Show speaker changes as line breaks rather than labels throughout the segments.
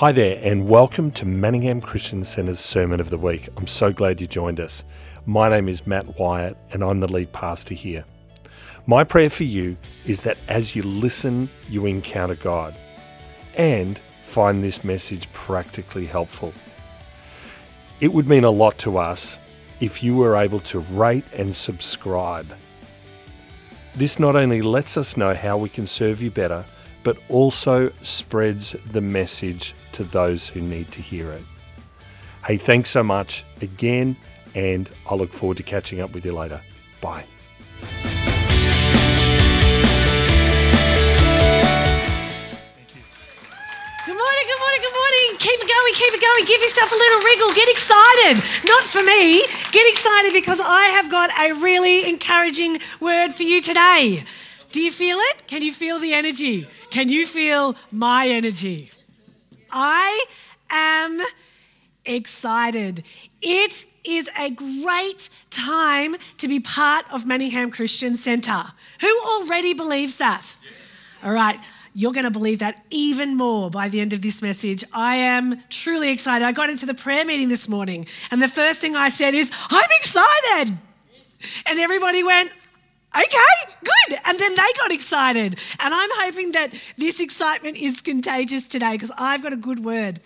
Hi there, and welcome to Manningham Christian Centre's Sermon of the Week. I'm so glad you joined us. My name is Matt Wyatt, and I'm the lead pastor here. My prayer for you is that as you listen, you encounter God and find this message practically helpful. It would mean a lot to us if you were able to rate and subscribe. This not only lets us know how we can serve you better, but also spreads the message to those who need to hear it. Hey, thanks so much again, and I look forward to catching up with you later. Bye.
Good morning, good morning, good morning. Keep it going, keep it going. Give yourself a little wriggle. Get excited. Not for me. Get excited because I have got a really encouraging word for you today. Do you feel it? Can you feel the energy? Can you feel my energy? I am excited. It is a great time to be part of Manningham Christian Centre. Who already believes that? All right. You're going to believe that even more by the end of this message. I am truly excited. I got into the prayer meeting this morning, and the first thing I said is, I'm excited. And everybody went, okay, good. And then they got excited. And I'm hoping that this excitement is contagious today because I've got a good word.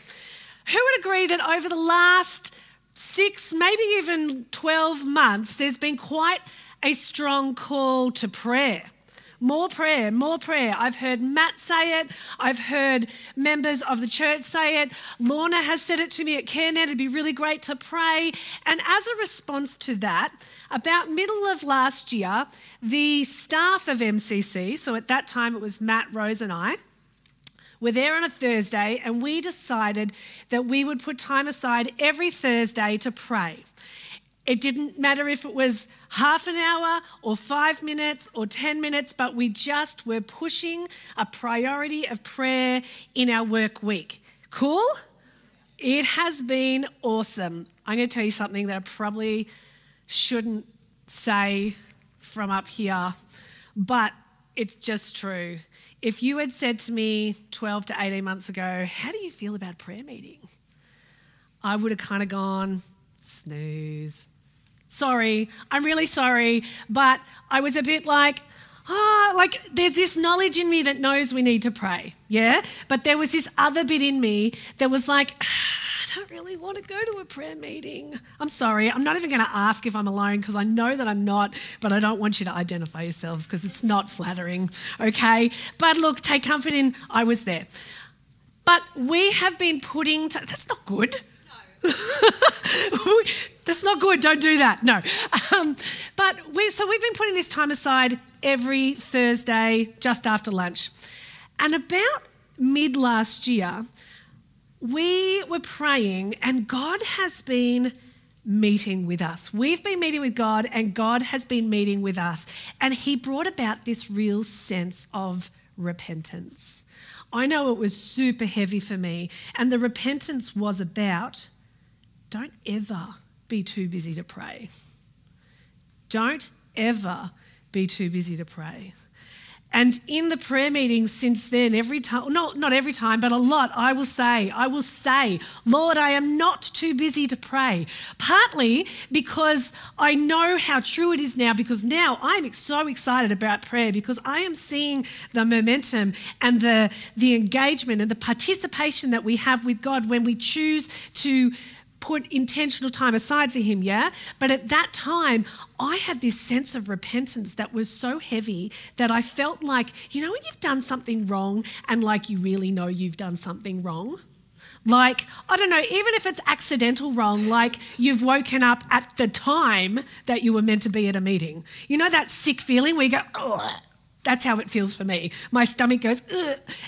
Who would agree that over the last six, maybe even 12 months, there's been quite a strong call to prayer? More prayer, more prayer. I've heard Matt say it. I've heard members of the church say it. Lorna has said it to me at CareNet. It'd be really great to pray. And as a response to that, about middle of last year, the staff of MCC, so at that time it was Matt, Rose, and I, were there on a Thursday, and we decided that we would put time aside every Thursday to pray. It didn't matter if it was half an hour or five minutes or 10 minutes, but we just were pushing a priority of prayer in our work week. Cool? It has been awesome. I'm going to tell you something that I probably shouldn't say from up here, but it's just true. If you had said to me 12 to 18 months ago, How do you feel about prayer meeting? I would have kind of gone, Snooze sorry, I'm really sorry, but I was a bit like, oh, like there's this knowledge in me that knows we need to pray, yeah? But there was this other bit in me that was like, ah, I don't really want to go to a prayer meeting. I'm sorry, I'm not even going to ask if I'm alone because I know that I'm not, but I don't want you to identify yourselves because it's not flattering, okay? But look, take comfort in I was there. But we have been putting, to, that's not good. That's not good. Don't do that. No. Um, but we, so we've been putting this time aside every Thursday just after lunch. And about mid last year, we were praying, and God has been meeting with us. We've been meeting with God, and God has been meeting with us. And He brought about this real sense of repentance. I know it was super heavy for me, and the repentance was about don't ever be too busy to pray. Don't ever be too busy to pray. And in the prayer meetings since then, every time, not, not every time, but a lot, I will say, I will say, Lord, I am not too busy to pray. Partly because I know how true it is now, because now I'm so excited about prayer because I am seeing the momentum and the, the engagement and the participation that we have with God when we choose to put intentional time aside for him, yeah? But at that time, I had this sense of repentance that was so heavy that I felt like, you know, when you've done something wrong and like you really know you've done something wrong? Like, I don't know, even if it's accidental wrong, like you've woken up at the time that you were meant to be at a meeting. You know that sick feeling where you go, Ugh that's how it feels for me. My stomach goes,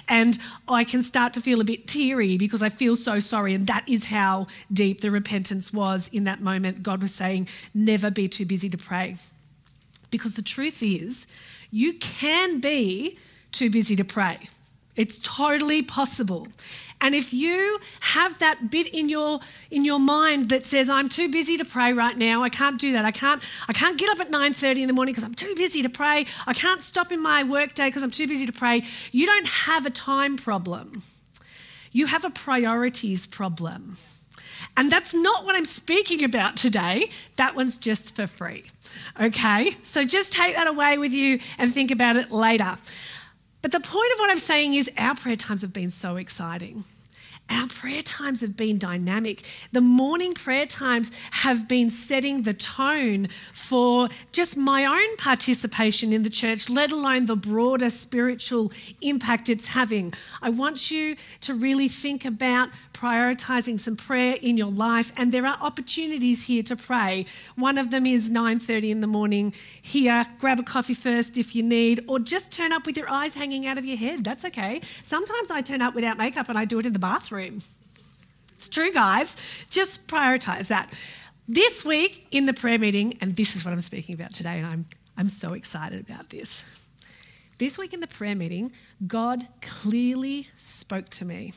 and I can start to feel a bit teary because I feel so sorry. And that is how deep the repentance was in that moment. God was saying, never be too busy to pray. Because the truth is, you can be too busy to pray. It's totally possible. And if you have that bit in your in your mind that says I'm too busy to pray right now, I can't do that. I can't I can't get up at 9:30 in the morning because I'm too busy to pray. I can't stop in my work day because I'm too busy to pray. You don't have a time problem. you have a priorities problem. And that's not what I'm speaking about today. That one's just for free. Okay? So just take that away with you and think about it later. But the point of what I'm saying is our prayer times have been so exciting. Our prayer times have been dynamic. The morning prayer times have been setting the tone for just my own participation in the church, let alone the broader spiritual impact it's having. I want you to really think about prioritizing some prayer in your life and there are opportunities here to pray. One of them is 9.30 in the morning. Here grab a coffee first if you need or just turn up with your eyes hanging out of your head. That's okay. Sometimes i turn up without makeup and i do it in the bathroom. It's true guys. Just prioritize that. This week in the prayer meeting and this is what i'm speaking about today and i'm, I'm so excited about this. This week in the prayer meeting god clearly spoke to me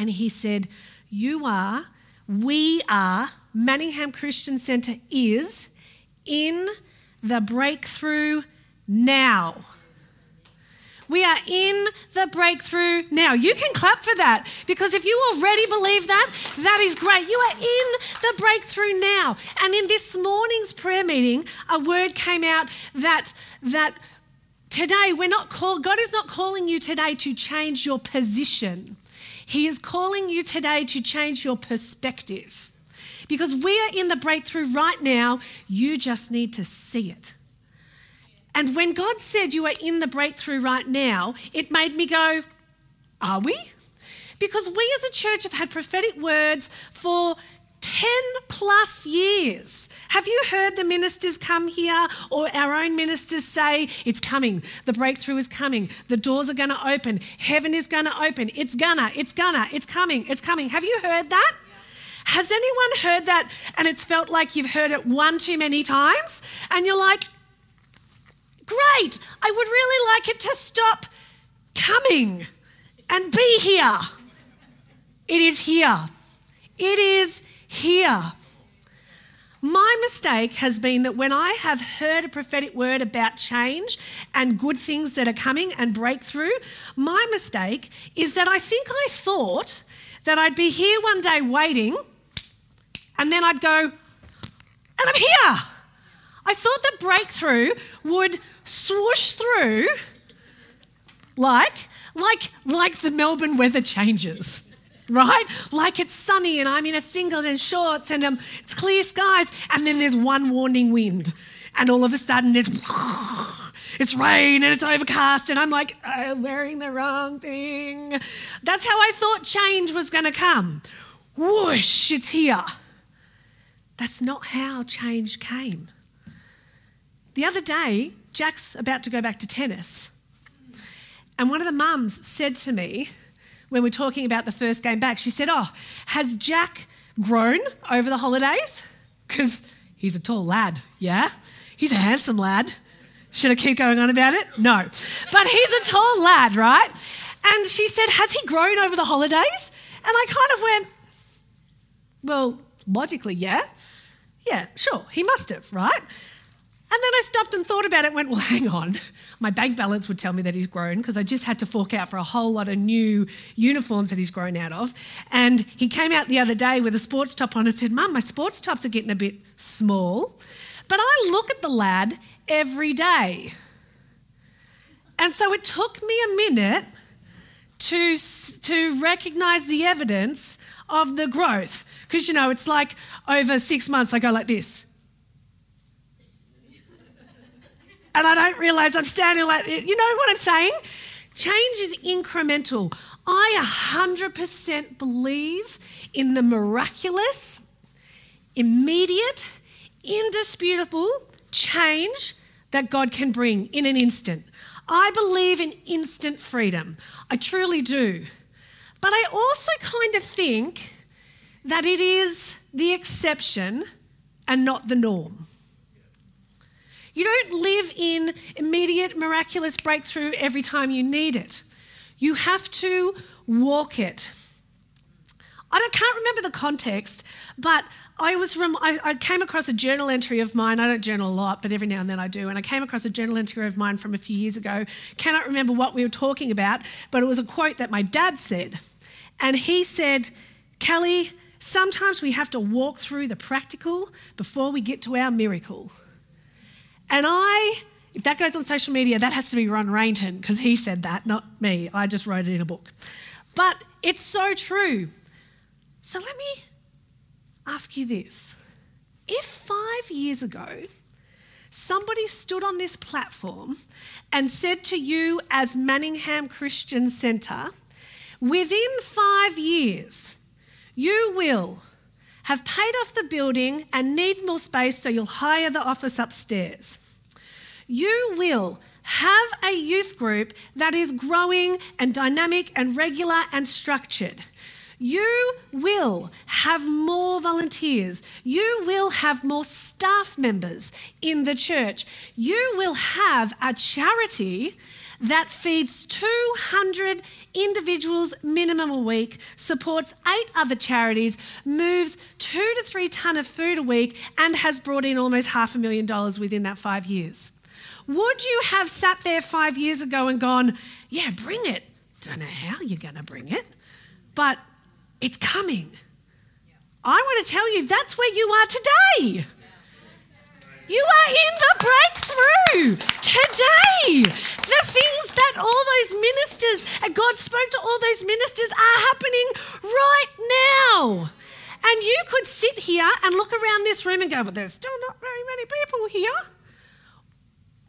and he said, You are, we are, Manningham Christian Centre is in the breakthrough now. We are in the breakthrough now. You can clap for that because if you already believe that, that is great. You are in the breakthrough now. And in this morning's prayer meeting, a word came out that that today we're not called God is not calling you today to change your position. He is calling you today to change your perspective. Because we are in the breakthrough right now, you just need to see it. And when God said you are in the breakthrough right now, it made me go, Are we? Because we as a church have had prophetic words for 10 plus years. Have you heard the ministers come here or our own ministers say, It's coming, the breakthrough is coming, the doors are going to open, heaven is going to open, it's gonna, it's gonna, it's coming, it's coming. Have you heard that? Has anyone heard that and it's felt like you've heard it one too many times? And you're like, Great, I would really like it to stop coming and be here. It is here. It is here. My mistake has been that when I have heard a prophetic word about change and good things that are coming and breakthrough, my mistake is that I think I thought that I'd be here one day waiting and then I'd go, and I'm here. I thought the breakthrough would swoosh through like, like, like the Melbourne weather changes right? Like it's sunny and I'm in a singlet and shorts and um, it's clear skies, and then there's one warning wind, and all of a sudden it's it's rain and it's overcast, and I'm like, I'm wearing the wrong thing. That's how I thought change was going to come. Whoosh, it's here. That's not how change came. The other day, Jack's about to go back to tennis. And one of the mums said to me, when we're talking about the first game back, she said, Oh, has Jack grown over the holidays? Because he's a tall lad, yeah? He's a handsome lad. Should I keep going on about it? No. But he's a tall lad, right? And she said, Has he grown over the holidays? And I kind of went, Well, logically, yeah. Yeah, sure, he must have, right? And then I stopped and thought about it went, well, hang on. My bank balance would tell me that he's grown because I just had to fork out for a whole lot of new uniforms that he's grown out of. And he came out the other day with a sports top on and said, Mum, my sports tops are getting a bit small. But I look at the lad every day. And so it took me a minute to, to recognize the evidence of the growth. Because, you know, it's like over six months, I go like this. And I don't realize I'm standing like, you know what I'm saying? Change is incremental. I 100% believe in the miraculous, immediate, indisputable change that God can bring in an instant. I believe in instant freedom. I truly do. But I also kind of think that it is the exception and not the norm. You don't live in immediate miraculous breakthrough every time you need it. You have to walk it. I can't remember the context, but I was rem- I, I, came across a journal entry of mine. I don't journal a lot, but every now and then I do. And I came across a journal entry of mine from a few years ago. Cannot remember what we were talking about, but it was a quote that my dad said. And he said, Kelly, sometimes we have to walk through the practical before we get to our miracle. And I, if that goes on social media, that has to be Ron Rainton because he said that, not me. I just wrote it in a book. But it's so true. So let me ask you this. If five years ago, somebody stood on this platform and said to you, as Manningham Christian Centre, within five years, you will have paid off the building and need more space, so you'll hire the office upstairs. You will have a youth group that is growing and dynamic and regular and structured. You will have more volunteers. You will have more staff members in the church. You will have a charity that feeds 200 individuals minimum a week, supports eight other charities, moves two to three tonne of food a week, and has brought in almost half a million dollars within that five years. Would you have sat there five years ago and gone, Yeah, bring it? Don't know how you're going to bring it, but it's coming. I want to tell you that's where you are today. You are in the breakthrough today. The things that all those ministers, and God spoke to all those ministers, are happening right now. And you could sit here and look around this room and go, but there's still not very many people here.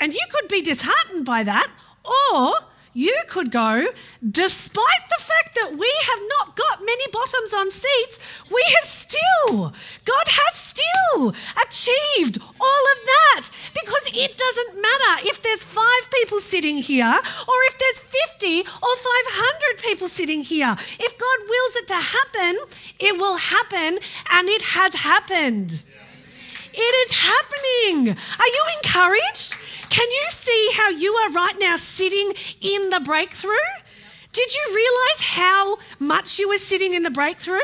And you could be disheartened by that, or you could go, despite the fact that we have not got many bottoms on seats, we have still, God has still achieved all of that. Because it doesn't matter if there's five people sitting here or if there's 50 or 500 people sitting here. If God wills it to happen, it will happen, and it has happened. It is happening. Are you encouraged? Can you see how you are right now sitting in the breakthrough? Did you realize how much you were sitting in the breakthrough?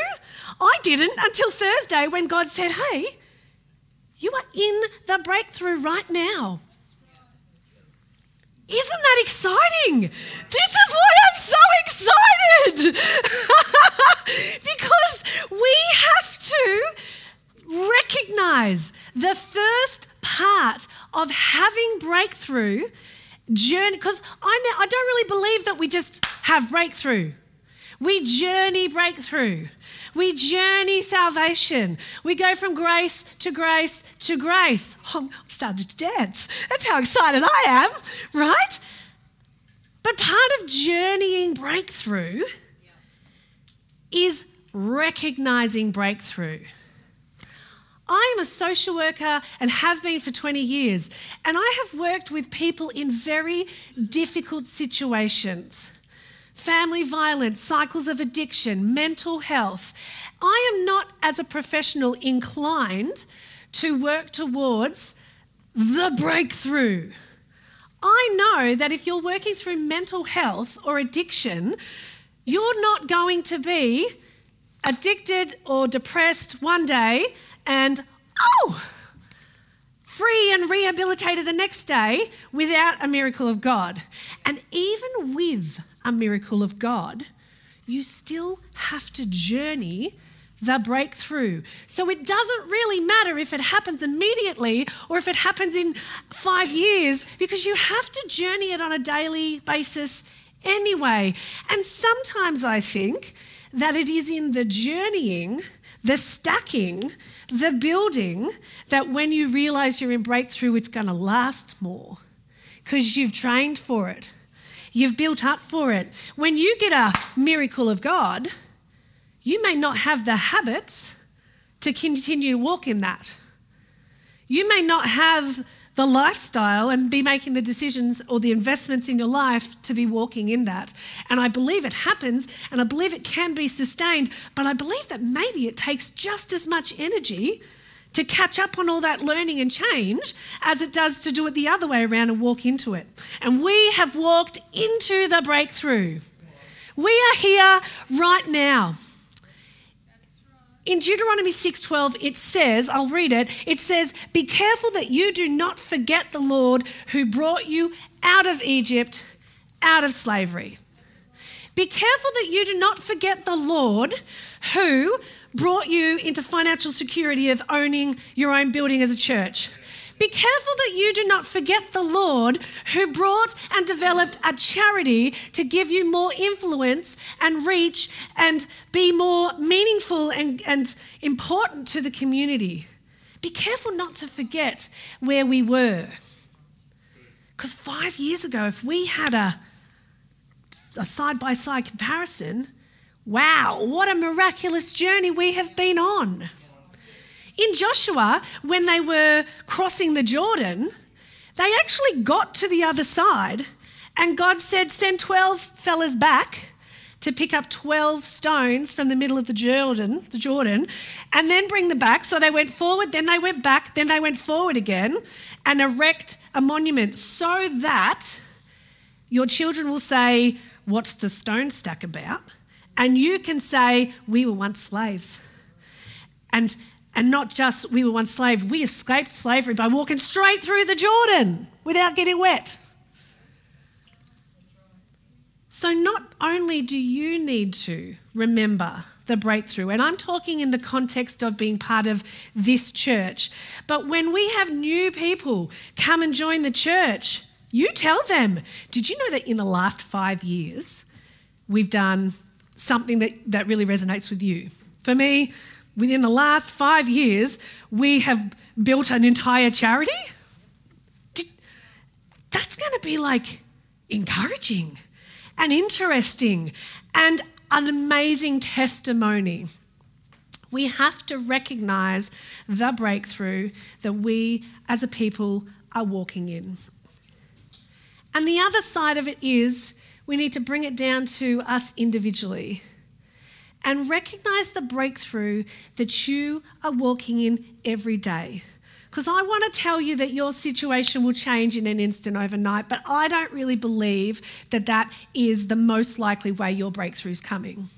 I didn't until Thursday when God said, Hey, you are in the breakthrough right now. Isn't that exciting? This is why I'm so excited. because we have to recognize the first part of having breakthrough journey because I, I don't really believe that we just have breakthrough. We journey breakthrough. We journey salvation. We go from grace to grace to grace. Oh, i'm starting to dance. That's how excited i am right? But part of journeying breakthrough is recognizing breakthrough I am a social worker and have been for 20 years, and I have worked with people in very difficult situations family violence, cycles of addiction, mental health. I am not, as a professional, inclined to work towards the breakthrough. I know that if you're working through mental health or addiction, you're not going to be addicted or depressed one day and oh, free and rehabilitated the next day without a miracle of God. And even with a miracle of God, you still have to journey the breakthrough. So it doesn't really matter if it happens immediately or if it happens in five years because you have to journey it on a daily basis anyway. And sometimes I think that it is in the journeying, the stacking, the building that when you realize you're in breakthrough, it's going to last more because you've trained for it. You've built up for it. When you get a miracle of God, you may not have the habits to continue to walk in that. You may not have the lifestyle and be making the decisions or the investments in your life to be walking in that. And I believe it happens and I believe it can be sustained, but I believe that maybe it takes just as much energy to catch up on all that learning and change as it does to do it the other way around and walk into it. And we have walked into the breakthrough. We are here right now in Deuteronomy 6:12 it says, I'll read it. It says, "Be careful that you do not forget the Lord who brought you out of Egypt, out of slavery." Be careful that you do not forget the Lord who brought you into financial security of owning your own building as a church. Be careful that you do not forget the Lord who brought and developed a charity to give you more influence and reach and be more meaningful and, and important to the community. Be careful not to forget where we were. Because five years ago, if we had a, a side by side comparison, wow, what a miraculous journey we have been on. In Joshua, when they were crossing the Jordan, they actually got to the other side, and God said, Send 12 fellas back to pick up 12 stones from the middle of the Jordan, the Jordan, and then bring them back. So they went forward, then they went back, then they went forward again, and erect a monument so that your children will say, What's the stone stack about? And you can say, We were once slaves. And and not just we were once slaves, we escaped slavery by walking straight through the Jordan without getting wet. So, not only do you need to remember the breakthrough, and I'm talking in the context of being part of this church, but when we have new people come and join the church, you tell them, did you know that in the last five years, we've done something that, that really resonates with you? For me, within the last five years, we have built an entire charity? That's going to be like encouraging and interesting and an amazing testimony. We have to recognize the breakthrough that we as a people are walking in. And the other side of it is we need to bring it down to us individually and recognize the breakthrough that you are walking in every day. Because I want to tell you that your situation will change in an instant overnight, but I don't really believe that that is the most likely way your breakthrough is coming.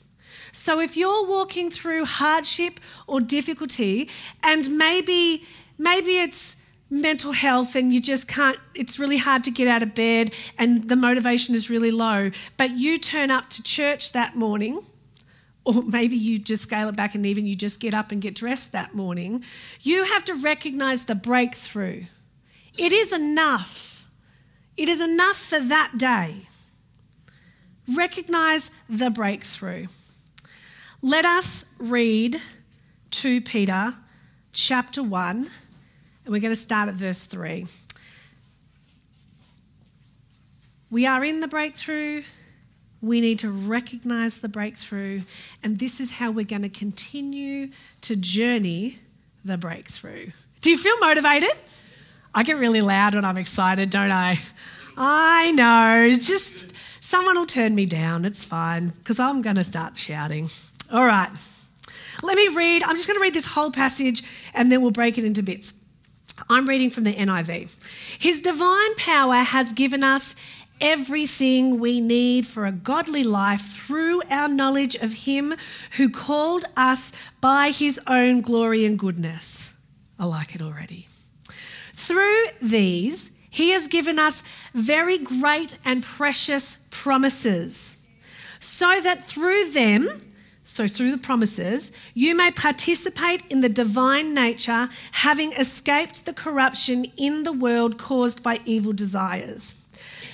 So if you're walking through hardship or difficulty, and maybe maybe it's mental health and you just can't it's really hard to get out of bed and the motivation is really low but you turn up to church that morning or maybe you just scale it back and even you just get up and get dressed that morning, you have to recognize the breakthrough. It is enough. It is enough for that day. Recognize the breakthrough. Let us read 2 Peter chapter 1, and we're going to start at verse 3. We are in the breakthrough. We need to recognize the breakthrough, and this is how we're going to continue to journey the breakthrough. Do you feel motivated? I get really loud when I'm excited, don't I? I know. Just someone will turn me down. It's fine because I'm going to start shouting. All right. Let me read. I'm just going to read this whole passage and then we'll break it into bits. I'm reading from the NIV. His divine power has given us everything we need for a godly life through our knowledge of Him who called us by His own glory and goodness. I like it already. Through these, He has given us very great and precious promises, so that through them, so through the promises, you may participate in the divine nature, having escaped the corruption in the world caused by evil desires.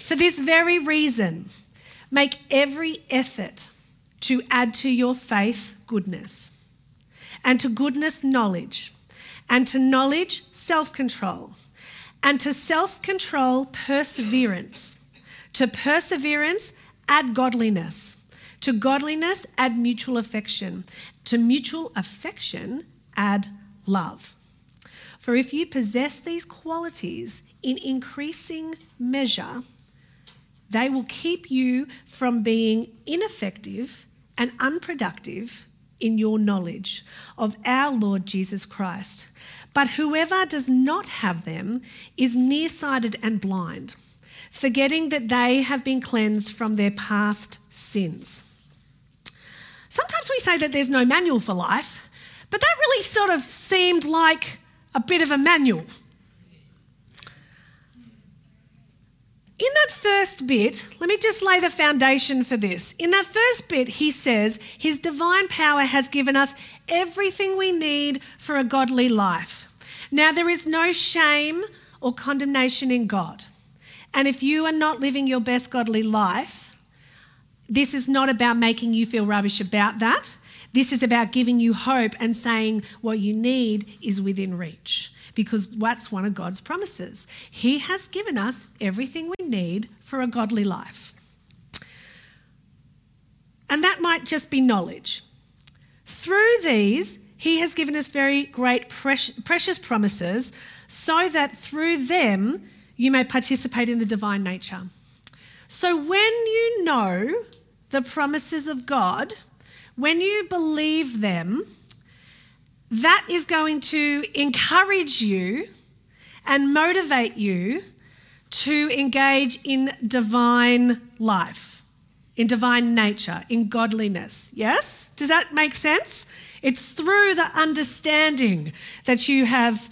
For this very reason, make every effort to add to your faith goodness, and to goodness, knowledge, and to knowledge, self control, and to self control, perseverance. To perseverance, add godliness. To godliness, add mutual affection. To mutual affection, add love. For if you possess these qualities in increasing measure, they will keep you from being ineffective and unproductive in your knowledge of our Lord Jesus Christ. But whoever does not have them is nearsighted and blind, forgetting that they have been cleansed from their past sins. Sometimes we say that there's no manual for life, but that really sort of seemed like a bit of a manual. In that first bit, let me just lay the foundation for this. In that first bit, he says, His divine power has given us everything we need for a godly life. Now, there is no shame or condemnation in God. And if you are not living your best godly life, this is not about making you feel rubbish about that. This is about giving you hope and saying what you need is within reach because that's one of God's promises. He has given us everything we need for a godly life. And that might just be knowledge. Through these, He has given us very great, precious promises so that through them you may participate in the divine nature. So when you know the promises of God, when you believe them, that is going to encourage you and motivate you to engage in divine life, in divine nature, in godliness. Yes? Does that make sense? It's through the understanding that you have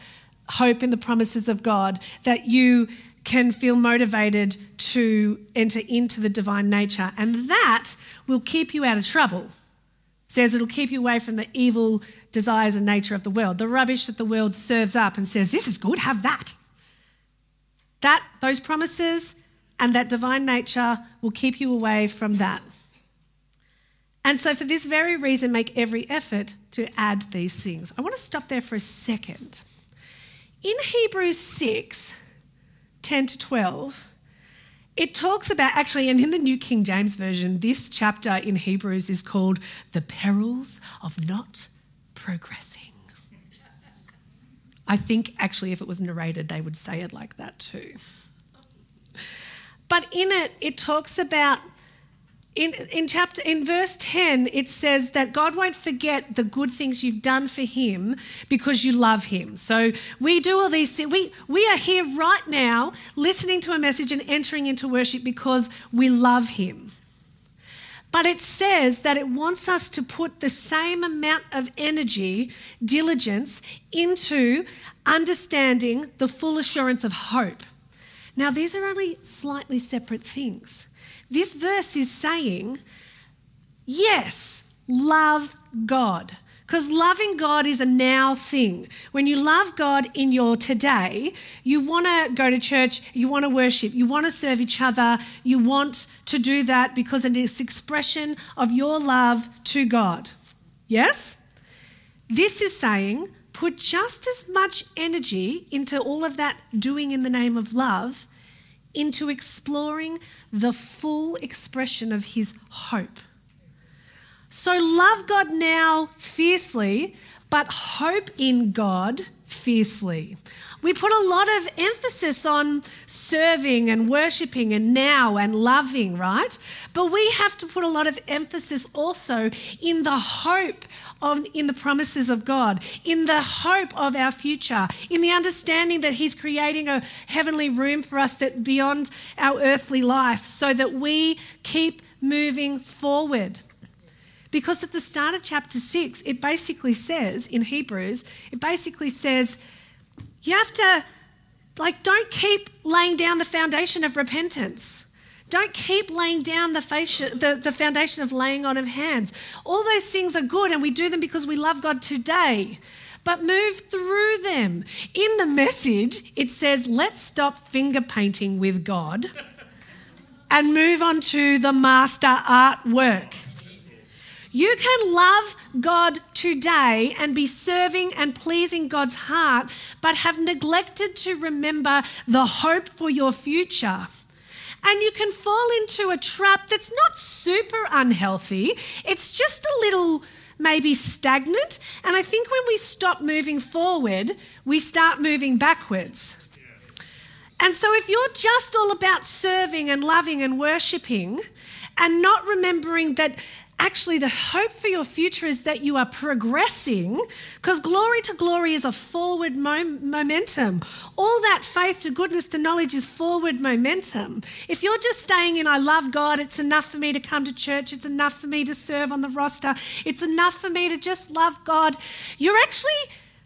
hope in the promises of God that you can feel motivated to enter into the divine nature, and that will keep you out of trouble says it'll keep you away from the evil desires and nature of the world, the rubbish that the world serves up and says, This is good, have that. That, those promises and that divine nature will keep you away from that. And so, for this very reason, make every effort to add these things. I want to stop there for a second. In Hebrews 6 10 to 12, it talks about, actually, and in the New King James Version, this chapter in Hebrews is called The Perils of Not Progressing. I think, actually, if it was narrated, they would say it like that too. But in it, it talks about in, in chapter in verse 10 it says that god won't forget the good things you've done for him because you love him. So we do all these things we, we are here right now listening to a message and entering into worship because we love him. But it says that it wants us to put the same amount of energy diligence into understanding the full assurance of hope. Now these are only slightly separate things this verse is saying, yes, love God. Because loving God is a now thing. When you love God in your today, you want to go to church, you want to worship, you want to serve each other, you want to do that because it is expression of your love to God. Yes? This is saying put just as much energy into all of that doing in the name of love into exploring the full expression of his hope. So love God now fiercely, but hope in God fiercely. We put a lot of emphasis on serving and worshiping and now and loving, right? But we have to put a lot of emphasis also in the hope of, in the promises of God, in the hope of our future, in the understanding that He's creating a heavenly room for us that beyond our earthly life, so that we keep moving forward. Because at the start of chapter 6, it basically says, in Hebrews, it basically says, you have to, like, don't keep laying down the foundation of repentance. Don't keep laying down the, the, the foundation of laying on of hands. All those things are good and we do them because we love God today. But move through them. In the message, it says, let's stop finger painting with God and move on to the master artwork. You can love God today and be serving and pleasing God's heart, but have neglected to remember the hope for your future. And you can fall into a trap that's not super unhealthy, it's just a little maybe stagnant. And I think when we stop moving forward, we start moving backwards. And so, if you're just all about serving and loving and worshipping and not remembering that actually the hope for your future is that you are progressing because glory to glory is a forward momentum. All that faith to goodness to knowledge is forward momentum. If you're just staying in, I love God, it's enough for me to come to church, it's enough for me to serve on the roster, it's enough for me to just love God, you're actually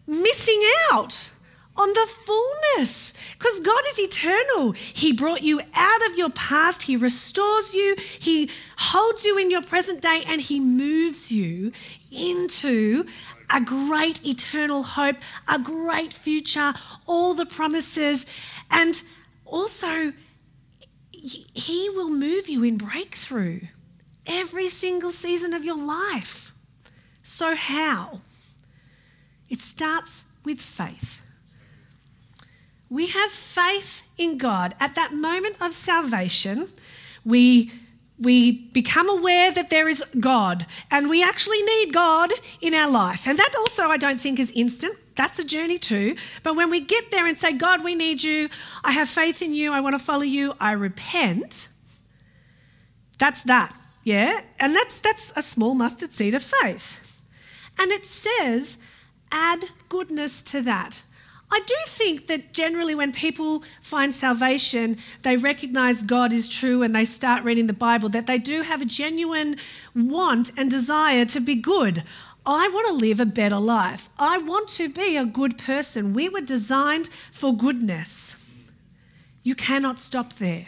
missing out on the fullness because God is eternal. He brought you out of your past, He restores you, He holds you in your present day, and He moves you into a great eternal hope, a great future, all the promises, and also He will move you in breakthrough every single season of your life. So, how? It starts with faith. We have faith in God. At that moment of salvation, we, we become aware that there is God and we actually need God in our life. And that also, I don't think, is instant. That's a journey too. But when we get there and say, God, we need you, I have faith in you, I want to follow you, I repent, that's that. Yeah? And that's, that's a small mustard seed of faith. And it says, add goodness to that. I do think that generally, when people find salvation, they recognize God is true and they start reading the Bible, that they do have a genuine want and desire to be good. I want to live a better life. I want to be a good person. We were designed for goodness. You cannot stop there.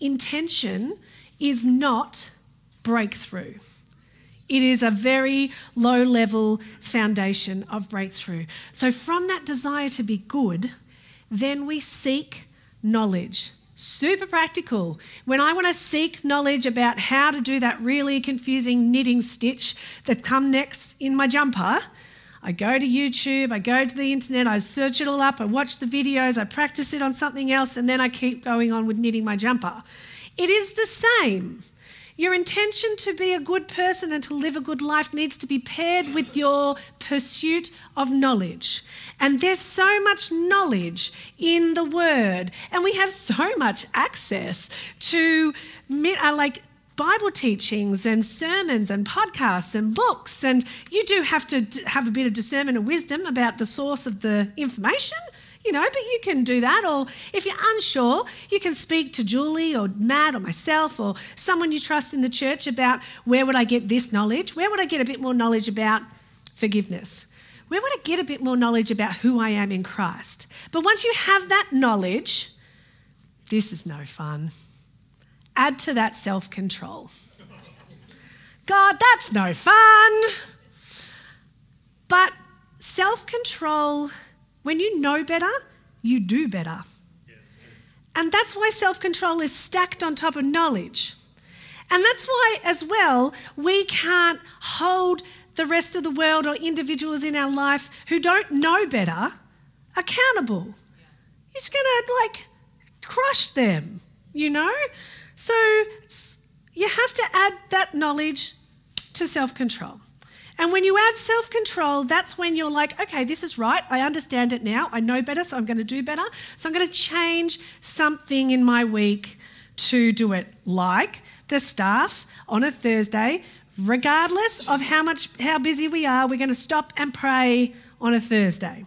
Intention is not breakthrough. It is a very low level foundation of breakthrough. So, from that desire to be good, then we seek knowledge. Super practical. When I want to seek knowledge about how to do that really confusing knitting stitch that come next in my jumper, I go to YouTube, I go to the internet, I search it all up, I watch the videos, I practice it on something else, and then I keep going on with knitting my jumper. It is the same. Your intention to be a good person and to live a good life needs to be paired with your pursuit of knowledge. And there's so much knowledge in the Word, and we have so much access to uh, like Bible teachings and sermons and podcasts and books. And you do have to have a bit of discernment and wisdom about the source of the information you know, but you can do that. Or if you're unsure, you can speak to Julie or Matt or myself or someone you trust in the church about where would I get this knowledge? Where would I get a bit more knowledge about forgiveness? Where would I get a bit more knowledge about who I am in Christ? But once you have that knowledge, this is no fun. Add to that self control. God, that's no fun. But self control when you know better, you do better. And that's why self control is stacked on top of knowledge. And that's why, as well, we can't hold the rest of the world or individuals in our life who don't know better accountable. Just going to like crush them, you know? So you have to add that knowledge to self control. And when you add self control, that's when you're like, okay, this is right. I understand it now. I know better, so I'm going to do better. So I'm going to change something in my week to do it. Like the staff on a Thursday, regardless of how much how busy we are, we're going to stop and pray on a Thursday.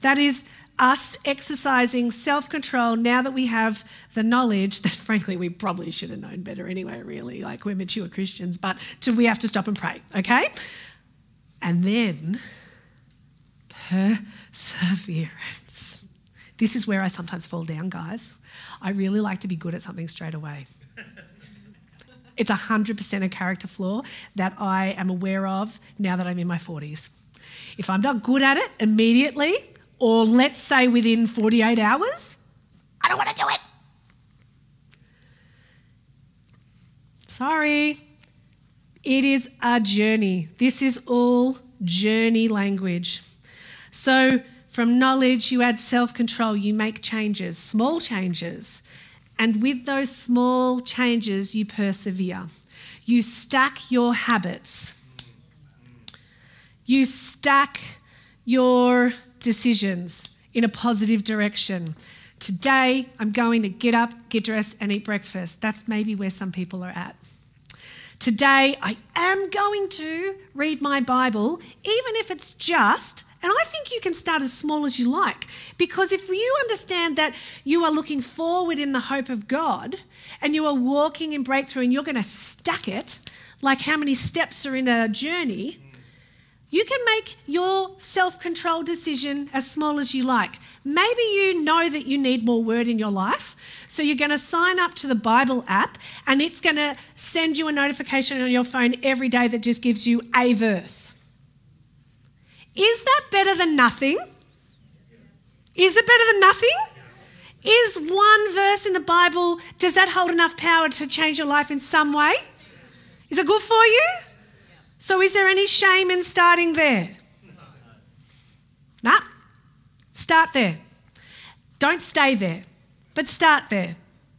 That is us exercising self control now that we have the knowledge that, frankly, we probably should have known better anyway, really. Like we're mature Christians, but to, we have to stop and pray, okay? And then perseverance. This is where I sometimes fall down, guys. I really like to be good at something straight away. It's 100% a character flaw that I am aware of now that I'm in my 40s. If I'm not good at it immediately, or let's say within 48 hours, I don't want to do it. Sorry. It is a journey. This is all journey language. So, from knowledge, you add self control, you make changes, small changes. And with those small changes, you persevere. You stack your habits. You stack your decisions in a positive direction. Today, I'm going to get up, get dressed, and eat breakfast. That's maybe where some people are at. Today, I am going to read my Bible, even if it's just, and I think you can start as small as you like, because if you understand that you are looking forward in the hope of God and you are walking in breakthrough and you're going to stack it, like how many steps are in a journey, You can make your self control decision as small as you like. Maybe you know that you need more word in your life, so you're going to sign up to the Bible app and it's going to send you a notification on your phone every day that just gives you a verse. Is that better than nothing? Is it better than nothing? Is one verse in the Bible, does that hold enough power to change your life in some way? Is it good for you? So, is there any shame in starting there? No. Nah. Start there. Don't stay there, but start there.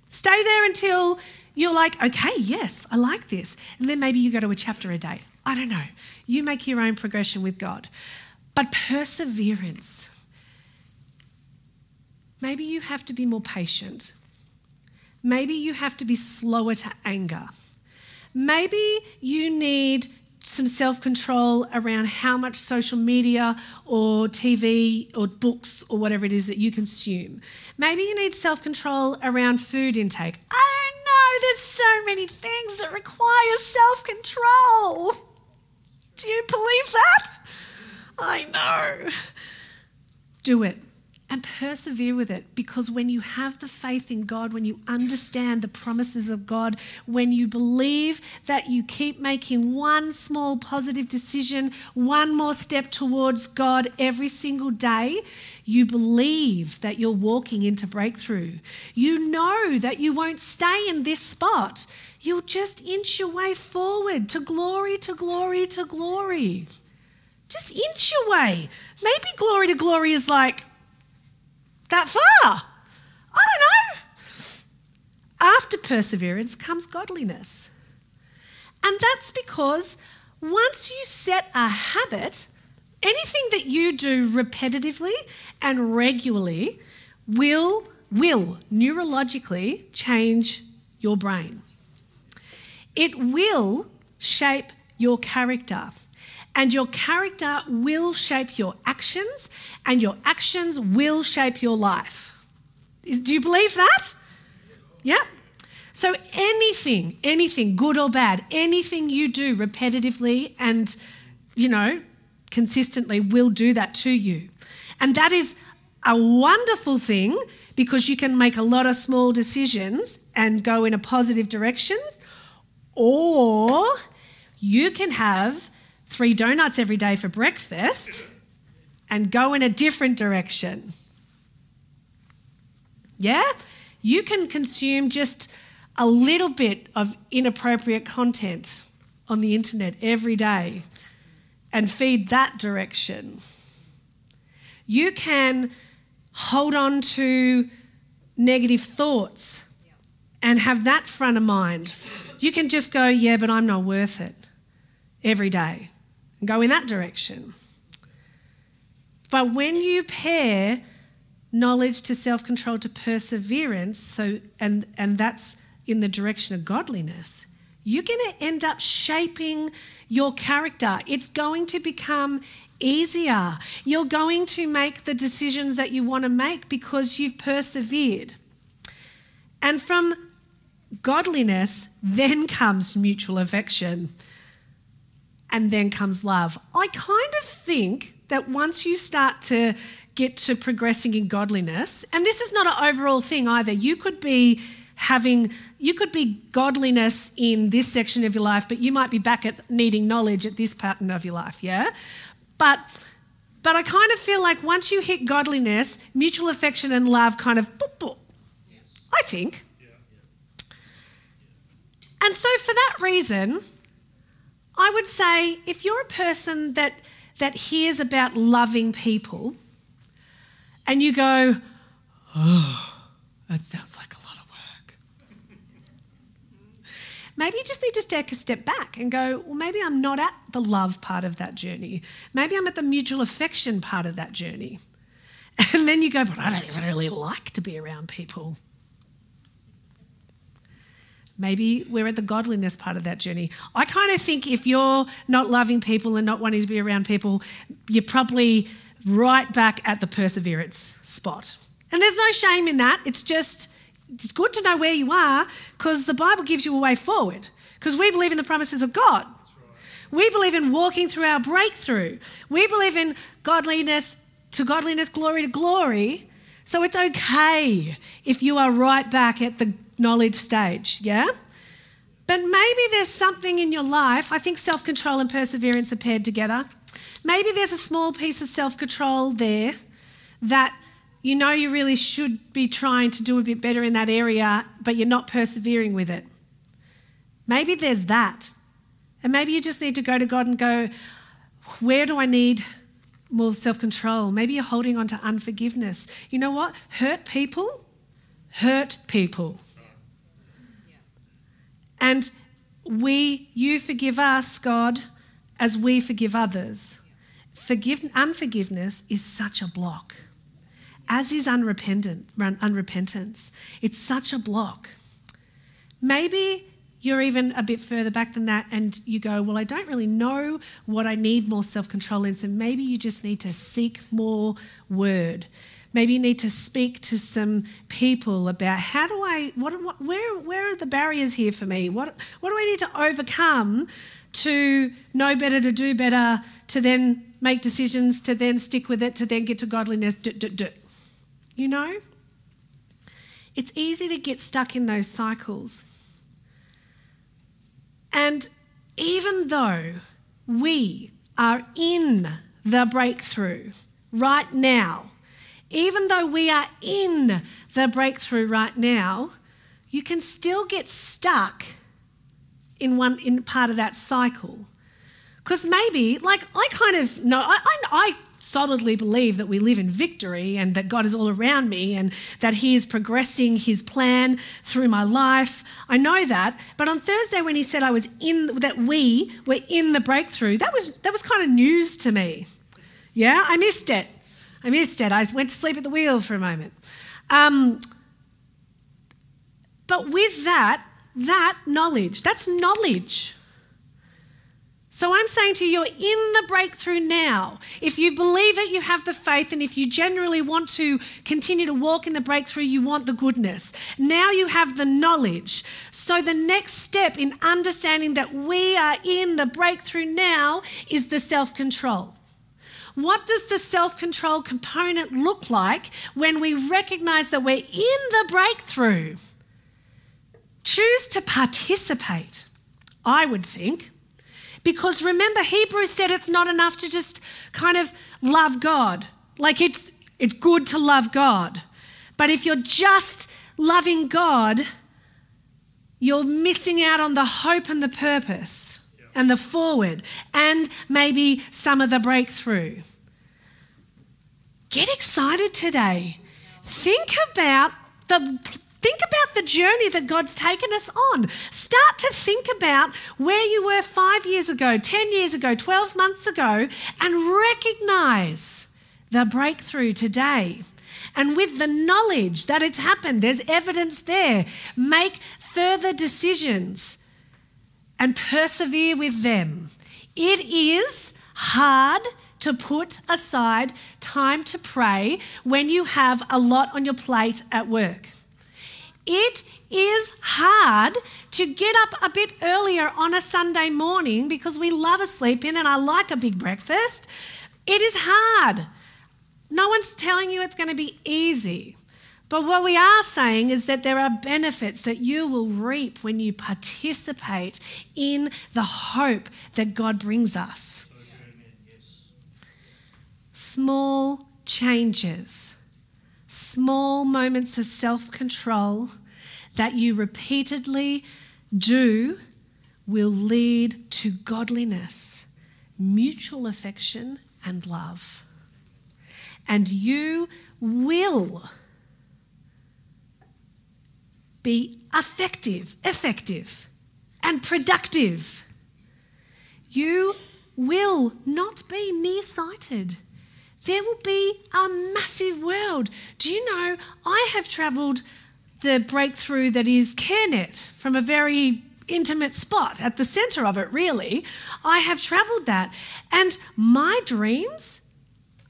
Stay there until you're like, okay, yes, I like this. And then maybe you go to a chapter a day. I don't know. You make your own progression with God. But perseverance. Maybe you have to be more patient. Maybe you have to be slower to anger. Maybe you need some self control around how much social media or TV or books or whatever it is that you consume. Maybe you need self control around food intake. I don't know, there's so many things that require self control. Do you believe that? I know. Do it and persevere with it because when you have the faith in God, when you understand the promises of God, when you believe that you keep making one small positive decision, one more step towards God every single day, you believe that you're walking into breakthrough. You know that you won't stay in this spot. You'll just inch your way forward to glory, to glory, to glory. Just inch your way. Maybe glory to glory is like, that far. I don't know. After perseverance comes godliness. And that's because once you set a habit, anything that you do repetitively and regularly will will neurologically change your brain. It will shape your character. And your character will shape your actions, and your actions will shape your life. Do you believe that? Yeah. So anything, anything, good or bad, anything you do repetitively and, you know, consistently will do that to you. And that is a wonderful thing because you can make a lot of small decisions and go in a positive direction, or you can have three donuts every day for breakfast and go in a different direction. Yeah? You can consume just a little bit of inappropriate content on the internet every day and feed that direction. You can hold on to negative thoughts and have that front of mind. You can just go, yeah, but I'm not worth it every day and go in that direction. But when you pair knowledge to self control to perseverance, so and, and that's in the direction of godliness, you're going to end up shaping your character. It's going to become easier. You're going to make the decisions that you want to make because you've persevered. And from godliness, then comes mutual affection and then comes love. I kind of think that once you start to get to progressing in godliness, and this is not an overall thing either, you could be having you could be godliness in this section of your life but you might be back at needing knowledge at this pattern of your life yeah? But but i kind of feel like once you hit godliness mutual affection and love kind of boop, boop, i think. And so for that reason I would say if you're a person that, that hears about loving people and you go, oh, that sounds like a lot of work. maybe you just need to take a step back and go, well, maybe I'm not at the love part of that journey. Maybe I'm at the mutual affection part of that journey. And then you go, but I don't even really like to be around people. Maybe we're at the godliness part of that journey. I kind of think if you're not loving people and not wanting to be around people, you're probably right back at the perseverance spot. And there's no shame in that. It's just, it's good to know where you are because the Bible gives you a way forward because we believe in the promises of God. We believe in walking through our breakthrough. We believe in godliness to godliness, glory to glory. So it's okay if you are right back at the knowledge stage, yeah? But maybe there's something in your life, I think self control and perseverance are paired together. Maybe there's a small piece of self control there that you know you really should be trying to do a bit better in that area, but you're not persevering with it. Maybe there's that. And maybe you just need to go to God and go, where do I need more self control? Maybe you're holding on to unforgiveness. You know what? Hurt people hurt people. And we, you forgive us, God, as we forgive others. Forgive, unforgiveness is such a block, as is unrepentant, unrepentance. It's such a block. Maybe you're even a bit further back than that and you go, Well, I don't really know what I need more self control in, so maybe you just need to seek more word. Maybe you need to speak to some people about how do I, what, what, where, where are the barriers here for me? What, what do I need to overcome to know better, to do better, to then make decisions, to then stick with it, to then get to godliness? Do, do, do. You know? It's easy to get stuck in those cycles. And even though we are in the breakthrough right now, even though we are in the breakthrough right now, you can still get stuck in one in part of that cycle. Because maybe, like, I kind of know, I, I, I, solidly believe that we live in victory and that God is all around me and that He is progressing His plan through my life. I know that. But on Thursday, when He said I was in, that we were in the breakthrough, that was, that was kind of news to me. Yeah, I missed it. I missed it. I went to sleep at the wheel for a moment. Um, but with that, that knowledge, that's knowledge. So I'm saying to you, you're in the breakthrough now. If you believe it, you have the faith, and if you generally want to continue to walk in the breakthrough, you want the goodness. Now you have the knowledge. So the next step in understanding that we are in the breakthrough now is the self control. What does the self control component look like when we recognize that we're in the breakthrough? Choose to participate, I would think. Because remember, Hebrews said it's not enough to just kind of love God. Like it's, it's good to love God. But if you're just loving God, you're missing out on the hope and the purpose and the forward and maybe some of the breakthrough. Get excited today. Think about the Think about the journey that God's taken us on. Start to think about where you were five years ago, 10 years ago, 12 months ago, and recognize the breakthrough today. And with the knowledge that it's happened, there's evidence there. Make further decisions and persevere with them. It is hard to put aside time to pray when you have a lot on your plate at work. It is hard to get up a bit earlier on a Sunday morning because we love a sleep in and I like a big breakfast. It is hard. No one's telling you it's going to be easy. But what we are saying is that there are benefits that you will reap when you participate in the hope that God brings us. Small changes, small moments of self control that you repeatedly do will lead to godliness, mutual affection, and love. And you will be effective, effective, and productive. You will not be nearsighted. There will be a massive world. Do you know, I have travelled the breakthrough that is CareNet from a very intimate spot at the centre of it, really. I have travelled that. And my dreams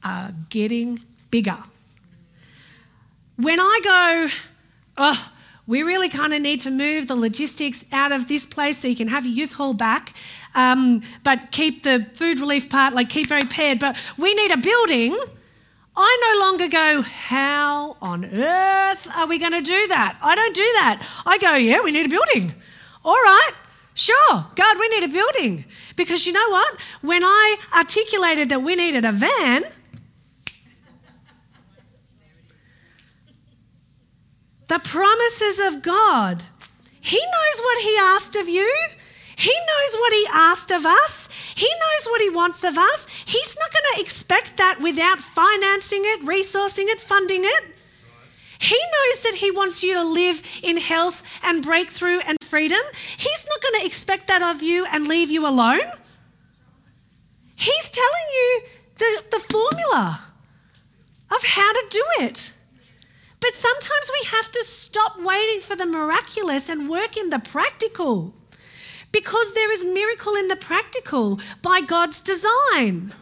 are getting bigger. When I go, oh, we really kind of need to move the logistics out of this place so you can have your youth hall back, um, but keep the food relief part, like keep very paired. But we need a building. I no longer go, How on earth are we going to do that? I don't do that. I go, Yeah, we need a building. All right, sure, God, we need a building. Because you know what? When I articulated that we needed a van, the promises of God. He knows what He asked of you. He knows what He asked of us. He knows what He wants of us. He's not going to expect that without financing it, resourcing it, funding it. He knows that He wants you to live in health and breakthrough and freedom. He's not going to expect that of you and leave you alone. He's telling you the, the formula of how to do it. But sometimes we have to stop waiting for the miraculous and work in the practical because there is miracle in the practical by God's design.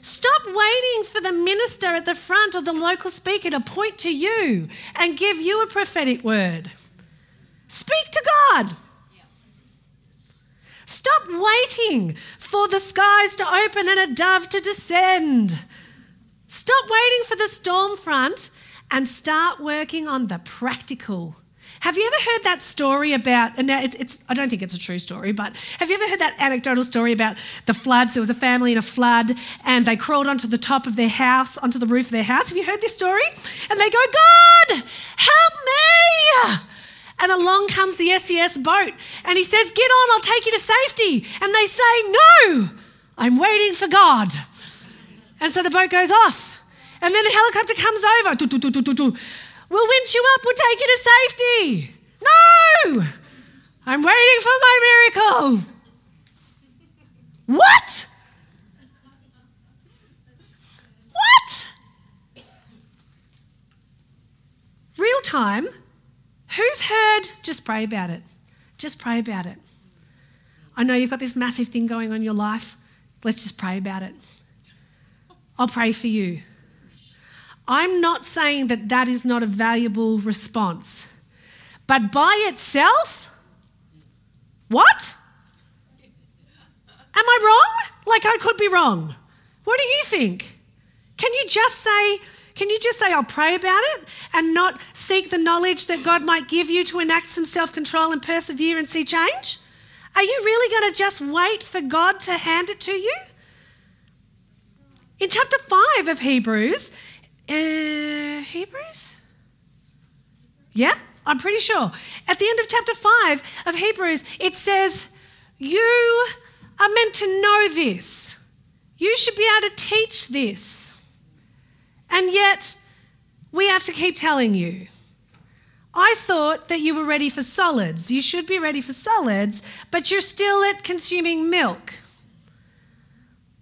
Stop waiting for the minister at the front or the local speaker to point to you and give you a prophetic word. Speak to God. Stop waiting for the skies to open and a dove to descend. Stop waiting for the storm front and start working on the practical. Have you ever heard that story about, and now it's, it's, I don't think it's a true story, but have you ever heard that anecdotal story about the floods? There was a family in a flood and they crawled onto the top of their house, onto the roof of their house. Have you heard this story? And they go, God, help me! And along comes the SES boat and he says, Get on, I'll take you to safety. And they say, No, I'm waiting for God. And so the boat goes off. And then a helicopter comes over. Do, do, do, we'll winch you up, we'll take you to safety. No! I'm waiting for my miracle. What? What? Real time. Who's heard? Just pray about it. Just pray about it. I know you've got this massive thing going on in your life. Let's just pray about it. I'll pray for you. I'm not saying that that is not a valuable response. But by itself, what? Am I wrong? Like I could be wrong. What do you think? Can you just say, can you just say, I'll pray about it and not seek the knowledge that God might give you to enact some self control and persevere and see change? Are you really going to just wait for God to hand it to you? In chapter 5 of Hebrews, uh, Hebrews? Yeah, I'm pretty sure. At the end of chapter 5 of Hebrews, it says, You are meant to know this. You should be able to teach this. And yet, we have to keep telling you. I thought that you were ready for solids. You should be ready for solids, but you're still at consuming milk.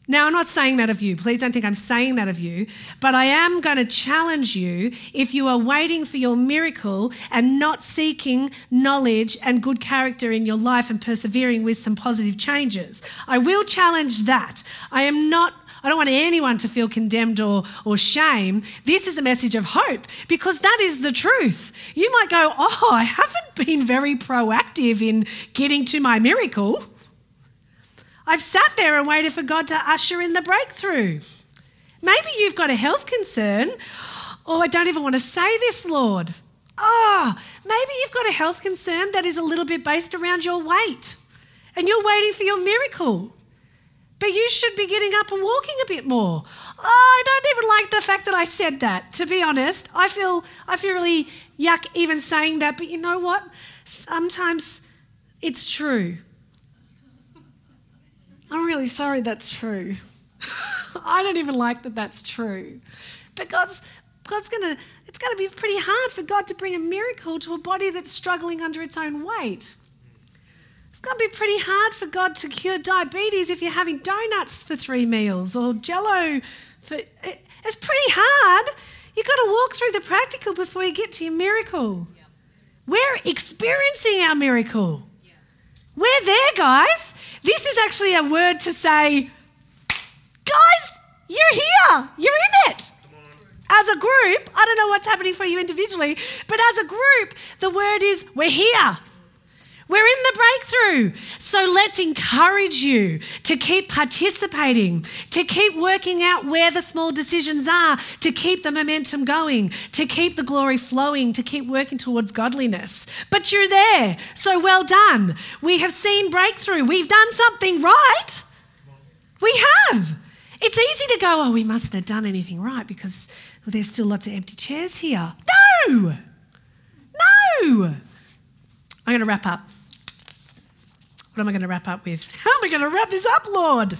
Now, I'm not saying that of you. Please don't think I'm saying that of you. But I am going to challenge you if you are waiting for your miracle and not seeking knowledge and good character in your life and persevering with some positive changes. I will challenge that. I am not. I don't want anyone to feel condemned or, or shame. This is a message of hope because that is the truth. You might go, Oh, I haven't been very proactive in getting to my miracle. I've sat there and waited for God to usher in the breakthrough. Maybe you've got a health concern. Oh, I don't even want to say this, Lord. Oh, maybe you've got a health concern that is a little bit based around your weight and you're waiting for your miracle. But you should be getting up and walking a bit more. Oh, I don't even like the fact that I said that, to be honest. I feel, I feel really yuck even saying that, but you know what? Sometimes it's true. I'm really sorry that's true. I don't even like that that's true. But God's, God's going to, it's going to be pretty hard for God to bring a miracle to a body that's struggling under its own weight. It's going to be pretty hard for God to cure diabetes if you're having donuts for three meals or jello for. It's pretty hard. You've got to walk through the practical before you get to your miracle. We're experiencing our miracle. We're there, guys. This is actually a word to say, guys, you're here. You're in it. As a group, I don't know what's happening for you individually, but as a group, the word is we're here. We're in the breakthrough. So let's encourage you to keep participating, to keep working out where the small decisions are, to keep the momentum going, to keep the glory flowing, to keep working towards godliness. But you're there. So well done. We have seen breakthrough. We've done something right. We have. It's easy to go, oh, we mustn't have done anything right because well, there's still lots of empty chairs here. No! No! I'm going to wrap up. What am I going to wrap up with? How am I going to wrap this up, Lord?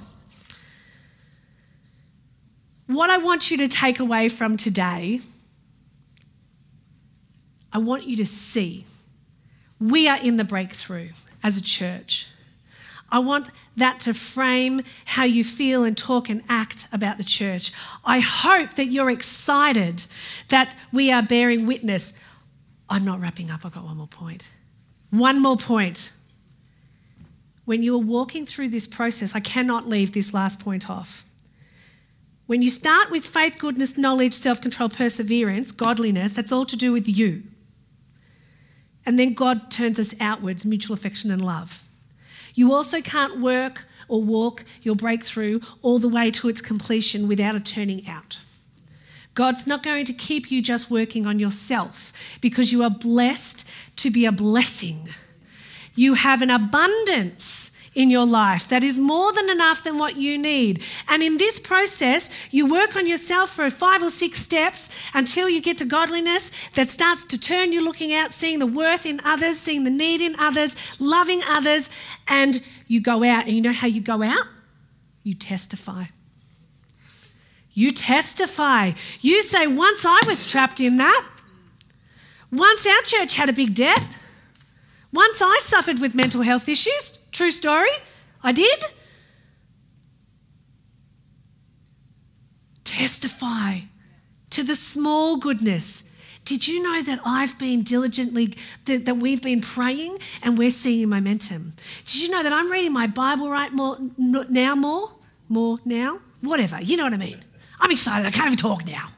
What I want you to take away from today, I want you to see we are in the breakthrough as a church. I want that to frame how you feel and talk and act about the church. I hope that you're excited that we are bearing witness. I'm not wrapping up, I've got one more point. One more point. When you are walking through this process, I cannot leave this last point off. When you start with faith, goodness, knowledge, self control, perseverance, godliness, that's all to do with you. And then God turns us outwards, mutual affection and love. You also can't work or walk your breakthrough all the way to its completion without a turning out. God's not going to keep you just working on yourself because you are blessed to be a blessing. You have an abundance in your life that is more than enough than what you need. And in this process, you work on yourself for five or six steps until you get to godliness that starts to turn you looking out, seeing the worth in others, seeing the need in others, loving others, and you go out. And you know how you go out? You testify. You testify. You say, once I was trapped in that, once our church had a big debt, once I suffered with mental health issues, true story, I did. Testify to the small goodness. Did you know that I've been diligently, that, that, we've been praying and we're seeing momentum? Did you know that I'm reading my Bible right more now more? More now? Whatever, you know what I mean. I'm excited. I can't even talk now.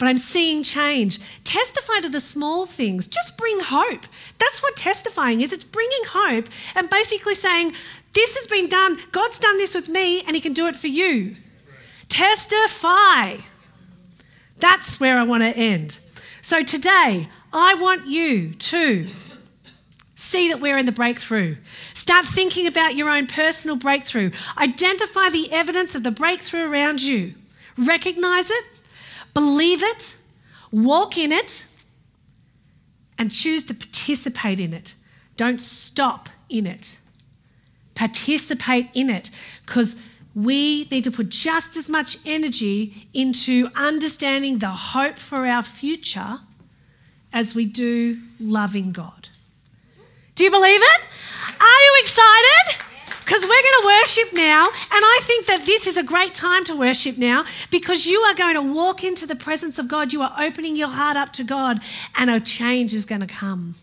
But I'm seeing change. Testify to the small things. Just bring hope. That's what testifying is. It's bringing hope and basically saying, This has been done. God's done this with me and He can do it for you. Testify. That's where I want to end. So today, I want you to see that we're in the breakthrough. Start thinking about your own personal breakthrough. Identify the evidence of the breakthrough around you recognize it, believe it, walk in it, and choose to participate in it. Don't stop in it. Participate in it because we need to put just as much energy into understanding the hope for our future as we do loving God. Do you believe it? Are you excited? Because we're going to worship now, and I think that this is a great time to worship now because you are going to walk into the presence of God. You are opening your heart up to God, and a change is going to come.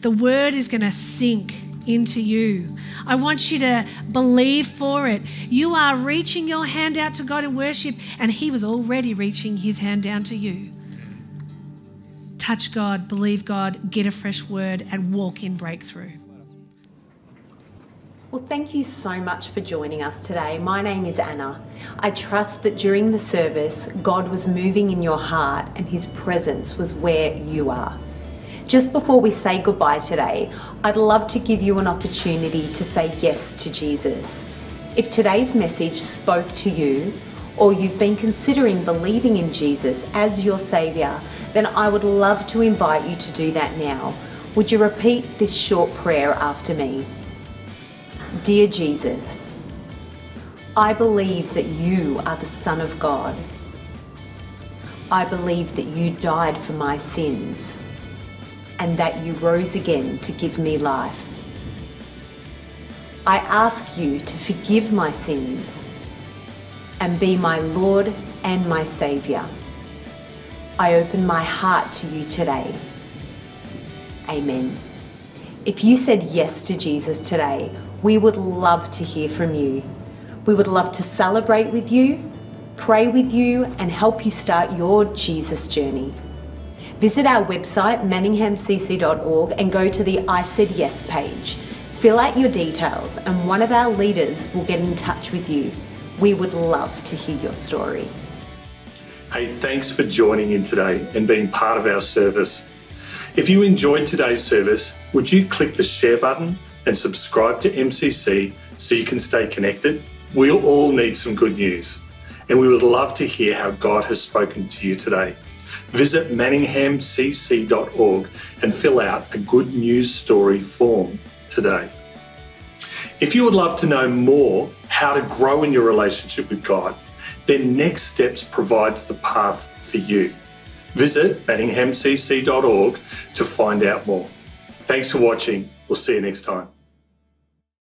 The word is going to sink into you. I want you to believe for it. You are reaching your hand out to God in worship, and He was already reaching His hand down to you. Touch God, believe God, get a fresh word, and walk in breakthrough.
Well, thank you so much for joining us today. My name is Anna. I trust that during the service, God was moving in your heart and His presence was where you are. Just before we say goodbye today, I'd love to give you an opportunity to say yes to Jesus. If today's message spoke to you, or you've been considering believing in Jesus as your Saviour, then I would love to invite you to do that now. Would you repeat this short prayer after me? Dear Jesus, I believe that you are the Son of God. I believe that you died for my sins and that you rose again to give me life. I ask you to forgive my sins and be my Lord and my Saviour. I open my heart to you today. Amen. If you said yes to Jesus today, we would love to hear from you. We would love to celebrate with you pray with you, and help you start your Jesus journey. Visit our website, manninghamcc.org, and go to the I Said Yes page. Fill out your details, and one of our leaders will get in touch with you. We would love to hear your story.
Hey, thanks for joining in today and being part of our service. If you enjoyed today's service, would you click the share button and subscribe to MCC so you can stay connected? We all need some good news, and we would love to hear how God has spoken to you today. Visit manninghamcc.org and fill out a good news story form today. If you would love to know more how to grow in your relationship with God, then Next Steps provides the path for you. Visit manninghamcc.org to find out more. Thanks for watching. We'll see you next time.